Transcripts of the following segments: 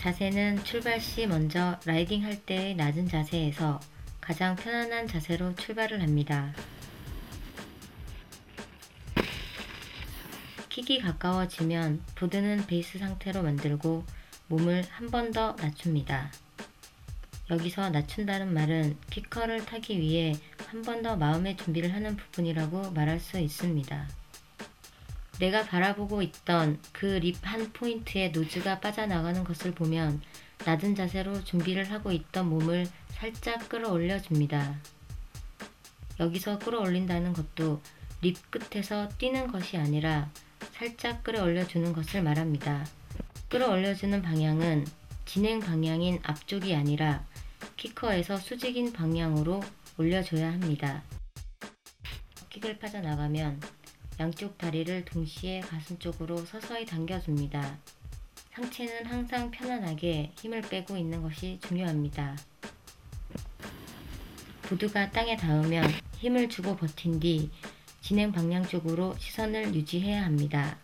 자세는 출발 시 먼저 라이딩 할 때의 낮은 자세에서 가장 편안한 자세로 출발을 합니다. 킥이 가까워지면 보드는 베이스 상태로 만들고 몸을 한 번 더 낮춥니다. 여기서 낮춘다는 말은 키커를 타기 위해 한 번 더 마음의 준비를 하는 부분이라고 말할 수 있습니다. 내가 바라보고 있던 그 lip 한 포인트의 nose가 빠져나가는 것을 보면 낮은 자세로 준비를 하고 있던 몸을 살짝 끌어올려 줍니다. 여기서 끌어올린다는 것도 lip 끝에서 뛰는 것이 아니라 살짝 끌어올려 주는 것을 말합니다. 끌어올려 주는 방향은 진행 방향인 앞쪽이 아니라 kicker에서 수직인 방향으로 올려줘야 합니다. kicker를 빠져나가면 양쪽 다리를 동시에 가슴 쪽으로 서서히 당겨줍니다. 상체는 항상 편안하게 힘을 빼고 있는 것이 중요합니다. 보드가 땅에 닿으면 힘을 주고 버틴 뒤 진행 방향 쪽으로 시선을 유지해야 합니다.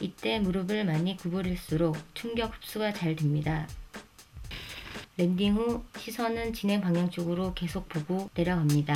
이때 무릎을 많이 구부릴수록 충격 흡수가 잘 됩니다. landing 후 시선은 진행 방향 쪽으로 계속 보고 내려갑니다.